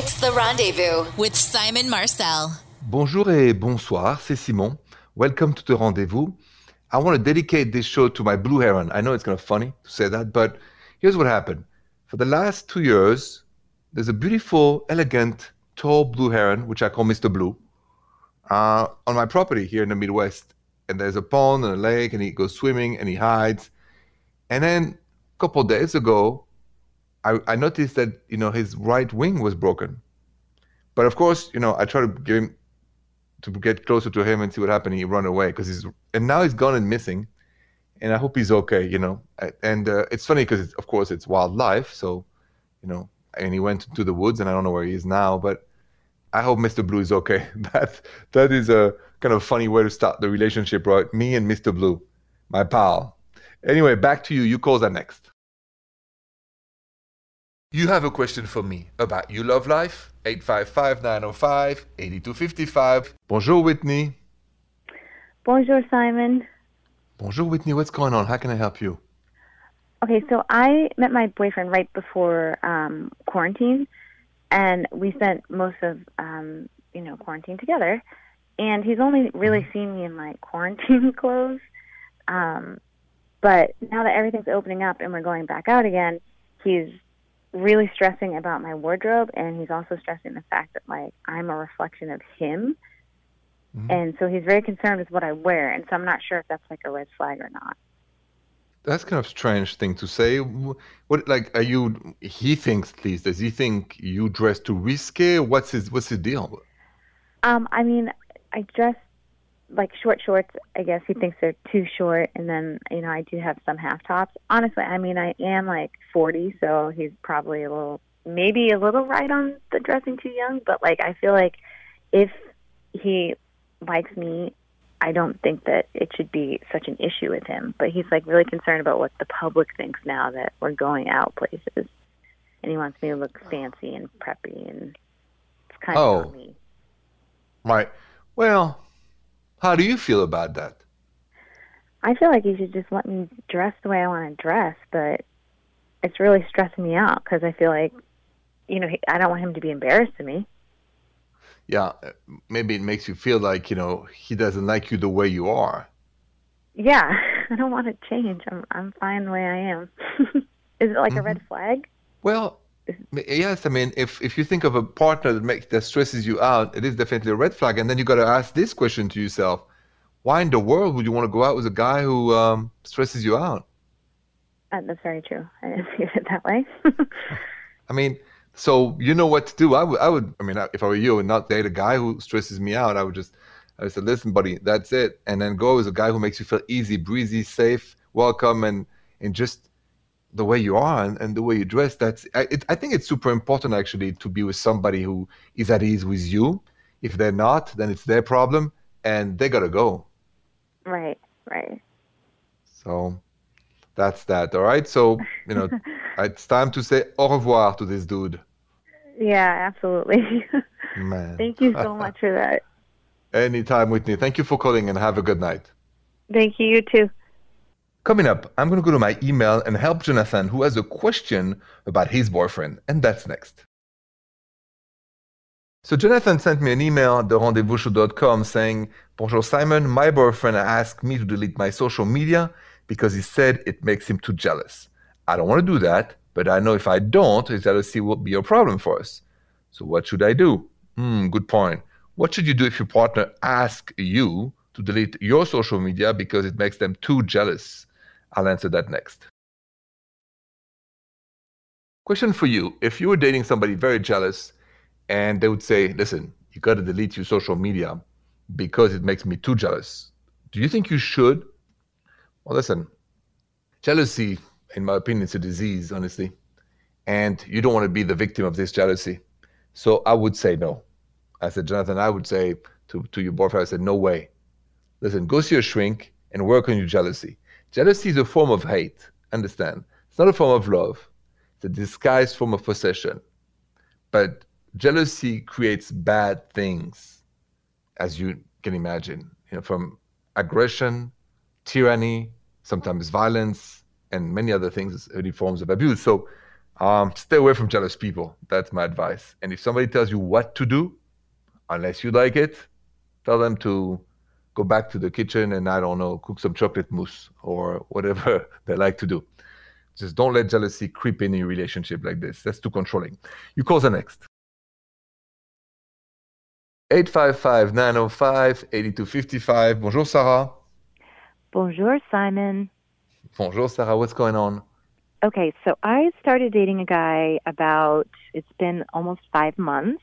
It's The Rendezvous with Simon Marcel. Bonjour et bonsoir, c'est Simon. Welcome to The Rendezvous. I want to dedicate this show to my blue heron. I know it's kind of funny to say that, but here's what happened. For the last two years, there's a beautiful, elegant, tall blue heron, which I call Mr. Blue, uh, on my property here in the Midwest. And there's a pond and a lake, and he goes swimming and he hides. And then a couple days ago, I, I noticed that you know his right wing was broken. But of course, you know, I try to give him to get closer to him and see what happened. He run away because he's and now he's gone and missing, and I hope he's okay. You know, and uh, it's funny because of course it's wildlife, so you know, and he went to the woods, and I don't know where he is now, but I hope Mr. Blue is okay. that that is a kind of funny way to start the relationship, right? Me and Mr. Blue, my pal. Anyway, back to you. You call are next. You have a question for me about You Love Life? 855-905-8255. Bonjour, Whitney. Bonjour, Simon. Bonjour, Whitney. What's going on? How can I help you? Okay, so I met my boyfriend right before um, quarantine, and we spent most of um, you know quarantine together. And he's only really mm-hmm. seen me in like quarantine clothes. Um, but now that everything's opening up and we're going back out again, he's really stressing about my wardrobe and he's also stressing the fact that like I'm a reflection of him. Mm-hmm. And so he's very concerned with what I wear and so I'm not sure if that's like a red flag or not. That's kind of strange thing to say. What like are you he thinks at least does he think you dress too risque? What's his what's his deal? Um I mean I dress like short shorts, I guess he thinks they're too short, and then you know I do have some half tops. Honestly, I mean I am like 40, so he's probably a little, maybe a little right on the dressing too young. But like I feel like if he likes me, I don't think that it should be such an issue with him. But he's like really concerned about what the public thinks now that we're going out places, and he wants me to look fancy and preppy, and it's kind oh. of me. Right. Well how do you feel about that? I feel like you should just let me dress the way I want to dress, but it's really stressing me out because I feel like, you know, I don't want him to be embarrassed to me. Yeah, maybe it makes you feel like, you know, he doesn't like you the way you are. Yeah, I don't want to change. I'm I'm fine the way I am. Is it like mm-hmm. a red flag? Well, yes. I mean, if if you think of a partner that makes that stresses you out, it is definitely a red flag. And then you got to ask this question to yourself: Why in the world would you want to go out with a guy who um, stresses you out? Uh, that's very true. I didn't see it that way. I mean, so you know what to do. I would, I would. I mean, if I were you, and not date a guy who stresses me out, I would just, I would say, listen, buddy, that's it, and then go with a guy who makes you feel easy, breezy, safe, welcome, and and just the way you are and, and the way you dress that's I, it, I think it's super important actually to be with somebody who is at ease with you. If they're not then it's their problem and they gotta go. Right right. So that's that all right? So you know it's time to say au revoir to this dude. Yeah absolutely. Man. Thank you so much for that. Anytime whitney. Thank you for calling and have a good night. Thank you you too Coming up, I'm going to go to my email and help Jonathan, who has a question about his boyfriend, and that's next. So Jonathan sent me an email at therendezvousshow.com saying, Bonjour Simon, my boyfriend asked me to delete my social media because he said it makes him too jealous. I don't want to do that, but I know if I don't, his jealousy will be a problem for us. So what should I do? Hmm, good point. What should you do if your partner asks you to delete your social media because it makes them too jealous? I'll answer that next. Question for you. If you were dating somebody very jealous and they would say, listen, you got to delete your social media because it makes me too jealous, do you think you should? Well, listen, jealousy, in my opinion, is a disease, honestly. And you don't want to be the victim of this jealousy. So I would say no. I said, Jonathan, I would say to, to your boyfriend, I said, no way. Listen, go see a shrink and work on your jealousy. Jealousy is a form of hate. Understand? It's not a form of love. It's a disguised form of possession. But jealousy creates bad things, as you can imagine, you know, from aggression, tyranny, sometimes violence, and many other things, any forms of abuse. So Um, stay away from jealous people. That's my advice. And if somebody tells you what to do, unless you like it, tell them to go back to the kitchen and I don't know, cook some chocolate mousse or whatever they like to do. Just don't let jealousy creep in your relationship like this. That's too controlling. You call the next. 855 905 8255. Bonjour, Sarah. Bonjour, Simon. Bonjour, Sarah. What's going on? Okay, so I started dating a guy about, it's been almost five months.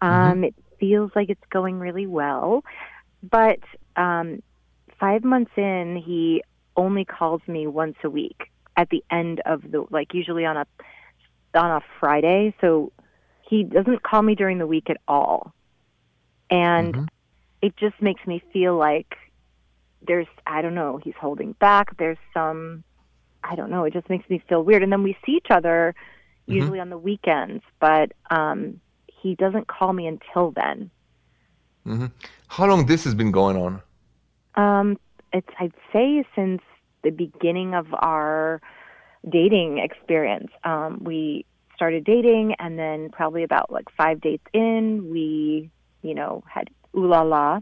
Um, mm-hmm. It feels like it's going really well. But um, five months in, he only calls me once a week at the end of the, like usually on a, on a Friday. So he doesn't call me during the week at all. And mm-hmm. it just makes me feel like there's, I don't know, he's holding back. There's some, I don't know, it just makes me feel weird. And then we see each other mm-hmm. usually on the weekends, but um, he doesn't call me until then. Mm-hmm. How long this has been going on? Um, it's I'd say since the beginning of our dating experience. Um, we started dating, and then probably about like five dates in, we you know had ooh la la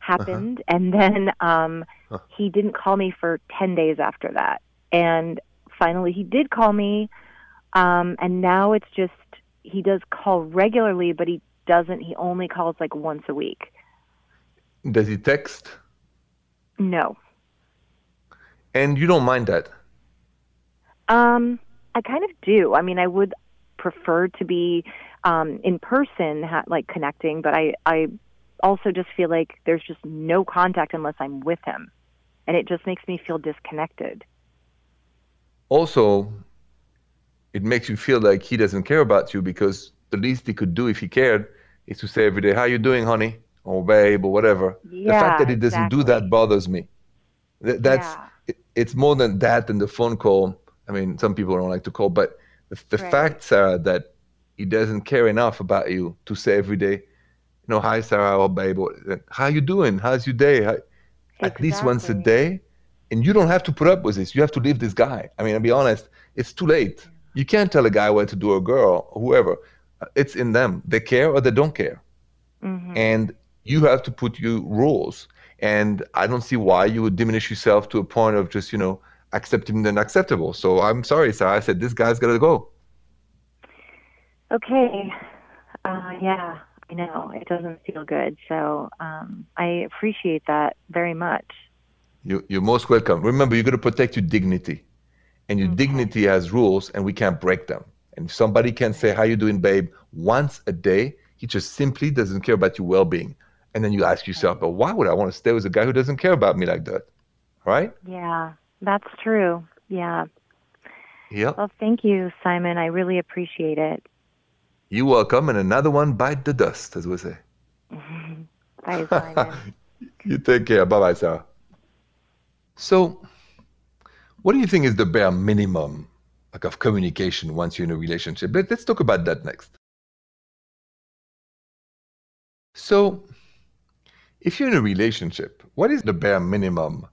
happened, uh-huh. and then um, huh. he didn't call me for ten days after that and finally he did call me um and now it's just he does call regularly but he doesn't he only calls like once a week. Does he text? No. And you don't mind that? Um i kind of do. I mean i would prefer to be um in person ha- like connecting but i i also just feel like there's just no contact unless i'm with him. And it just makes me feel disconnected. Also it makes you feel like he doesn't care about you because the least he could do if he cared is to say every day, "How you doing, honey?" or "Babe," or whatever. Yeah, the fact that he doesn't exactly. do that bothers me. Th- that's yeah. it, it's more than that than the phone call. I mean, some people don't like to call, but the, the Right. fact, Sarah, that he doesn't care enough about you to say every day, you know, "Hi, Sarah," or "Babe," or "How you doing? How's your day?" How, at least once a day. And you don't have to put up with this. You have to leave this guy. I mean, I'll be honest, it's too late. You can't tell a guy what to do or a girl or whoever. It's in them. They care or they don't care. Mhm. And you have to put your rules. And I don't see why you would diminish yourself to a point of just, you know, accepting the unacceptable. So I'm sorry, Sarah. I said, this guy's got to go. Okay. Uh, yeah, I know. It doesn't feel good. So um, I appreciate that very much. You, you're most welcome. Remember, you got to protect your dignity, and your Okay. dignity has rules, and we can't break them. And if somebody can say, "How you doing, babe?" once a day, he just simply doesn't care about your well-being. And then you ask yourself, "But why would I want to stay with a guy who doesn't care about me like that?" Right? Yeah, that's true. Yeah. Yeah. Well, thank you, Simon. I really appreciate it. You're welcome. And another one bite the dust, as we say. Bye, Simon. you take care. Bye, bye, Sarah. So, what do you think is the bare minimum, like of communication once you're in a relationship? Let, let's talk about that next. So, if you're in a relationship, what is the bare minimum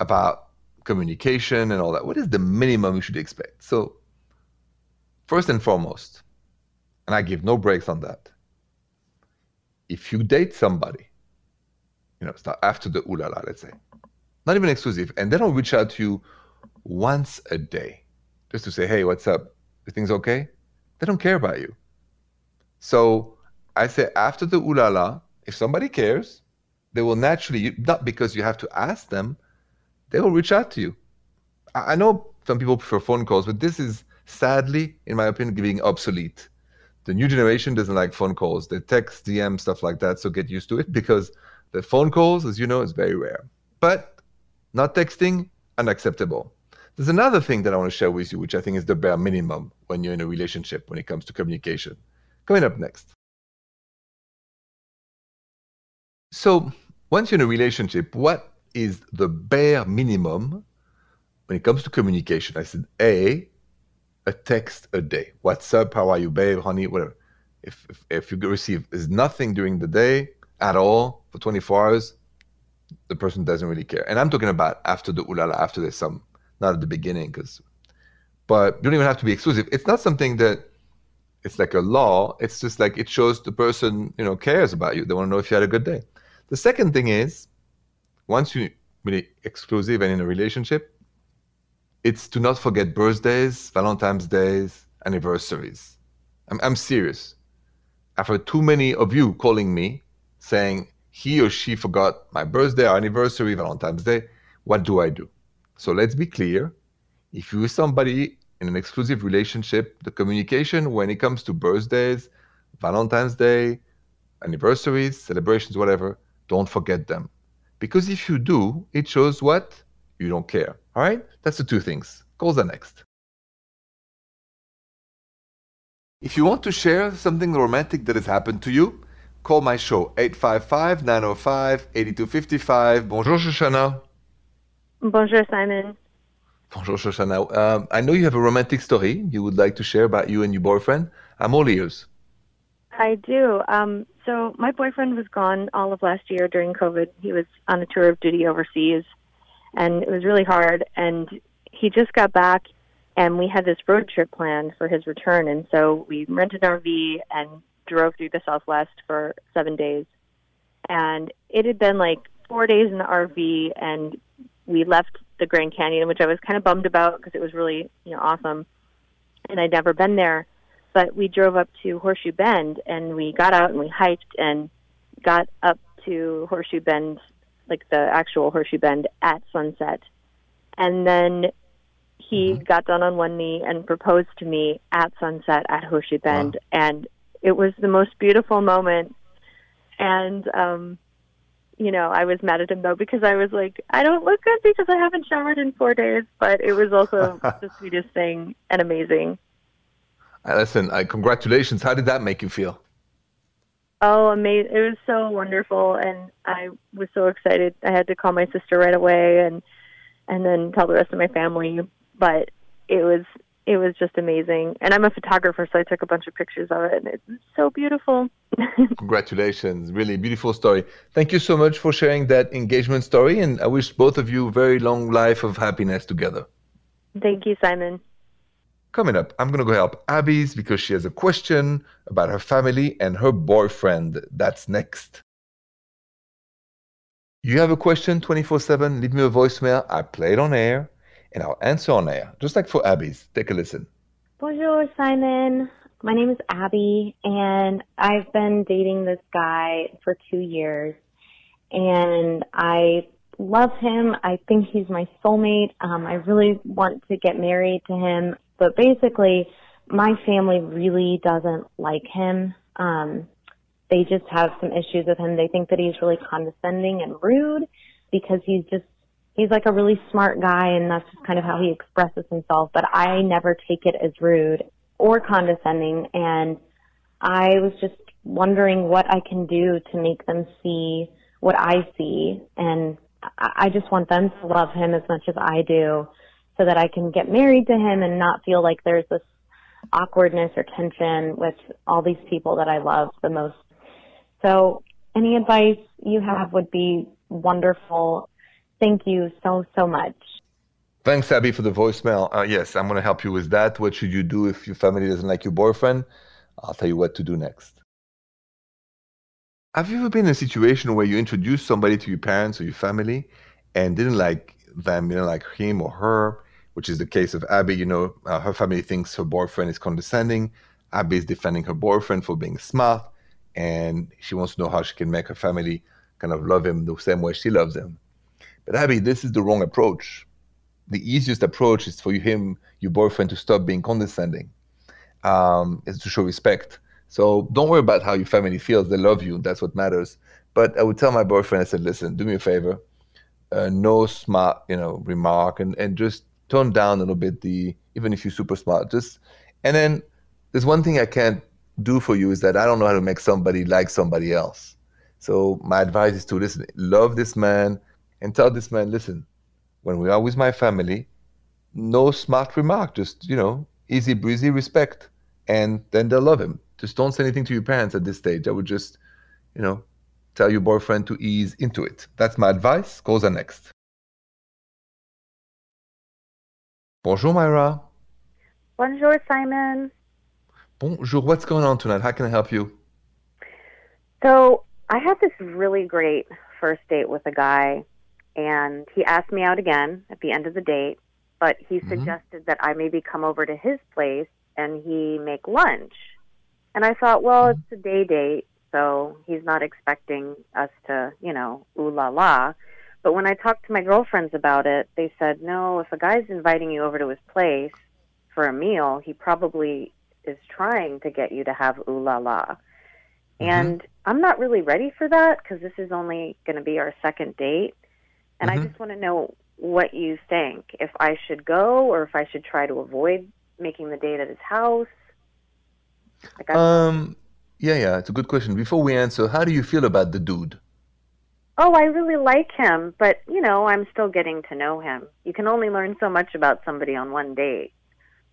about communication and all that? What is the minimum you should expect? So, first and foremost, and I give no breaks on that. If you date somebody, you know, start after the ooh la la, let's say, not even exclusive, and they don't reach out to you once a day just to say, hey, what's up? Everything's okay? They don't care about you. So I say after the ooh la la, if somebody cares, they will naturally, not because you have to ask them, they will reach out to you. I know some people prefer phone calls, but this is sadly, in my opinion, getting obsolete. The new generation doesn't like phone calls. They text, DM, stuff like that. So get used to it because the phone calls, as you know, is very rare. But not texting, unacceptable. There's another thing that I want to share with you, which I think is the bare minimum when you're in a relationship when it comes to communication. Coming up next. So, once you're in a relationship, what is the bare minimum when it comes to communication? I said, A, a text a day. What's up? How are you, babe, honey, whatever. If, if, if you receive is nothing during the day at all for 24 hours, the person doesn't really care. And I'm talking about after the ulala, after there's some, not at the beginning, because but you don't even have to be exclusive. It's not something that it's like a law. It's just like it shows the person, you know, cares about you. They want to know if you had a good day. The second thing is, once you really exclusive and in a relationship, it's to not forget birthdays, Valentine's days, anniversaries. I'm, I'm serious. I've heard too many of you calling me saying he or she forgot my birthday, or anniversary, Valentine's Day. What do I do? So let's be clear. If you're somebody in an exclusive relationship, the communication when it comes to birthdays, Valentine's Day, anniversaries, celebrations, whatever, don't forget them. Because if you do, it shows what? You don't care. All right? That's the two things. Calls are next. If you want to share something romantic that has happened to you, call my show 855 905 8255. Bonjour, Shoshana. Bonjour, Simon. Bonjour, Shoshana. Um, I know you have a romantic story you would like to share about you and your boyfriend. I'm all ears. I do. Um, so my boyfriend was gone all of last year during COVID. He was on a tour of duty overseas, and it was really hard. And he just got back, and we had this road trip planned for his return. And so we rented an RV and drove through the Southwest for seven days. And it had been like four days in the RV, and we left the Grand Canyon, which I was kind of bummed about because it was really you know awesome, and I'd never been there. But we drove up to Horseshoe Bend, and we got out and we hiked and got up to Horseshoe Bend, like the actual Horseshoe Bend at sunset, and then he mm-hmm. got down on one knee and proposed to me at sunset at Horseshoe Bend, wow. and it was the most beautiful moment. And um, you know, I was mad at him though because I was like, I don't look good because I haven't showered in four days. But it was also the sweetest thing and amazing. Uh, listen, uh, congratulations. How did that make you feel? Oh, amazing! It was so wonderful, and I was so excited. I had to call my sister right away, and and then tell the rest of my family. But it was it was just amazing. And I'm a photographer, so I took a bunch of pictures of it, and it's so beautiful. Congratulations. Really beautiful story. Thank you so much for sharing that engagement story, and I wish both of you a very long life of happiness together. Thank you, Simon. Coming up, I'm going to go help Abby's because she has a question about her family and her boyfriend. That's next. You have a question 24 7, leave me a voicemail. I play it on air and I'll answer on air, just like for Abby's. Take a listen. Bonjour, Simon. My name is Abby, and I've been dating this guy for two years, and I love him. I think he's my soulmate. Um, I really want to get married to him, but basically, my family really doesn't like him. Um, they just have some issues with him. They think that he's really condescending and rude because he's just he's like a really smart guy and that's just kind of how he expresses himself, but I never take it as rude or condescending and I was just wondering what I can do to make them see what I see and I just want them to love him as much as I do so that I can get married to him and not feel like there's this awkwardness or tension with all these people that I love the most. So any advice you have would be wonderful. Thank you so, so much. Thanks, Abby, for the voicemail. Uh, yes, I'm going to help you with that. What should you do if your family doesn't like your boyfriend? I'll tell you what to do next. Have you ever been in a situation where you introduced somebody to your parents or your family and didn't like them, didn't like him or her, which is the case of Abby? You know, uh, her family thinks her boyfriend is condescending. Abby is defending her boyfriend for being smart, and she wants to know how she can make her family kind of love him the same way she loves him. Abby, this is the wrong approach. The easiest approach is for him, your boyfriend, to stop being condescending, um, is to show respect. So don't worry about how your family feels. They love you. That's what matters. But I would tell my boyfriend, I said, listen, do me a favor. Uh, no smart, you know, remark and, and just tone down a little bit the, even if you're super smart, just, and then there's one thing I can't do for you is that I don't know how to make somebody like somebody else. So my advice is to listen, love this man, and tell this man, listen, when we are with my family, no smart remark, just, you know, easy breezy respect. And then they'll love him. Just don't say anything to your parents at this stage. I would just, you know, tell your boyfriend to ease into it. That's my advice. Are next. Bonjour, Myra. Bonjour, Simon. Bonjour. What's going on tonight? How can I help you? So I had this really great first date with a guy, and he asked me out again at the end of the date, but he Mhm. suggested that I maybe come over to his place and he make lunch. And I thought, well, it's a day date, so he's not expecting us to, you know, ooh la la. But when I talked to my girlfriends about it, they said, no, if a guy's inviting you over to his place for a meal, he probably is trying to get you to have ooh la la. And I'm not really ready for that because this is only going to be our second date. And Mhm. I just want to know what you think. If I should go or if I should try to avoid making the date at his house. Like Um, yeah, yeah, it's a good question. Before we answer, how do you feel about the dude? oh, I really like him, but, you know, I'm still getting to know him. You can only learn so much about somebody on one date.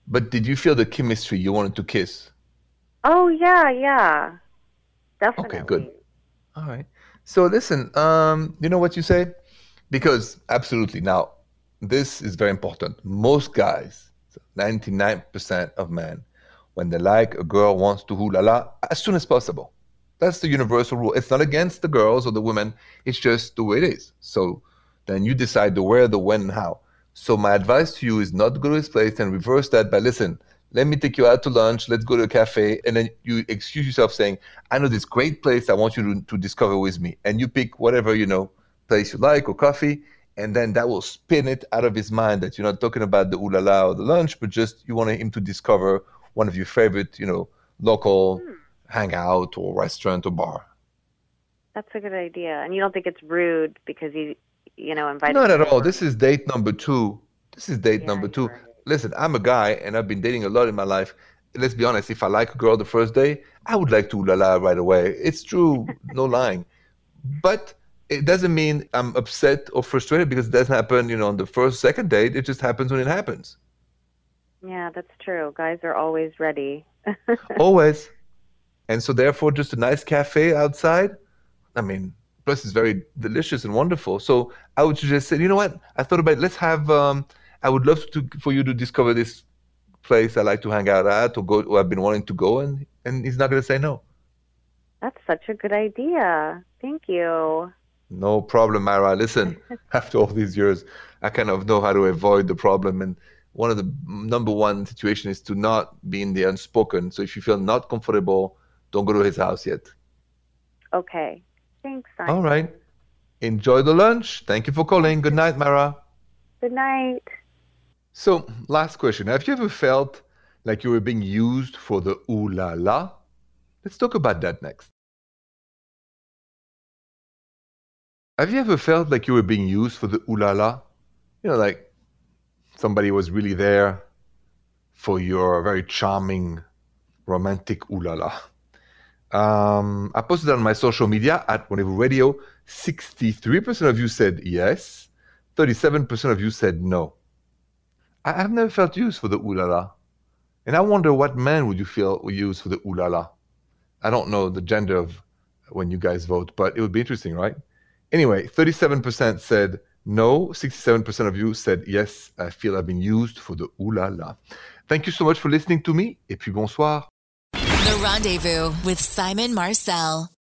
But did you feel the chemistry you wanted to kiss? Oh, yeah, yeah. Definitely. Okay, good. All right. So listen, um, you know what you say? Because absolutely. Now, this is very important. Most guys, 99% of men, when they like a girl wants to hoo la as soon as possible. That's the universal rule. It's not against the girls or the women. It's just the way it is. So then you decide the where, the when, and how. So my advice to you is not go to this place and reverse that by listen, let me take you out to lunch, let's go to a cafe, and then you excuse yourself saying, I know this great place I want you to, to discover with me. And you pick whatever, you know, place you like or coffee, and then that will spin it out of his mind that you're not talking about the ooh la la or the lunch, but just you want him to discover one of your favorite, you know, local hmm. hangout or restaurant or bar. That's a good idea. And you don't think it's rude because he, you know, invited Not at all. This is date number two. This is date Yeah, number two. right. Listen, I'm a guy and I've been dating a lot in my life. Let's be honest, if I like a girl the first day, I would like to ooh la la right away. It's true, no lying. But it doesn't mean I'm upset or frustrated because it doesn't happen, you know, on the first, second date. It just happens when it happens. Yeah, that's true. Guys are always ready. Always. And so therefore just a nice cafe outside. I mean, plus it's very delicious and wonderful. So I would just say, you know what? I thought about it. let's have um I would love to for you to discover this place I like to hang out at or go or I've been wanting to go and and he's not gonna say no. That's such a good idea. Thank you. No problem, Mara. Listen, after all these years, I kind of know how to avoid the problem. And one of the number one situation is to not be in the unspoken. So if you feel not comfortable, don't go to his house yet. Okay. Thanks, Simon. All right. Enjoy the lunch. Thank you for calling. Good night, Mara. Good night. So, last question. Have you ever felt like you were being used for the ooh la la? Let's talk about that next. Have you ever felt like you were being used for the ooh la la? You know, like somebody was really there for your very charming, romantic ooh la la. Um, I posted on my social media at Whenever Radio. 63% of you said yes, 37% of you said no. I, I've never felt used for the ooh la la. And I wonder what man would you feel used for the ooh la la? I don't know the gender of when you guys vote, but it would be interesting, right? Anyway, 37% said no, 67% of you said yes, I feel I've been used for the ooh la la. Thank you so much for listening to me, et puis bonsoir. The Rendezvous with Simon Marcel.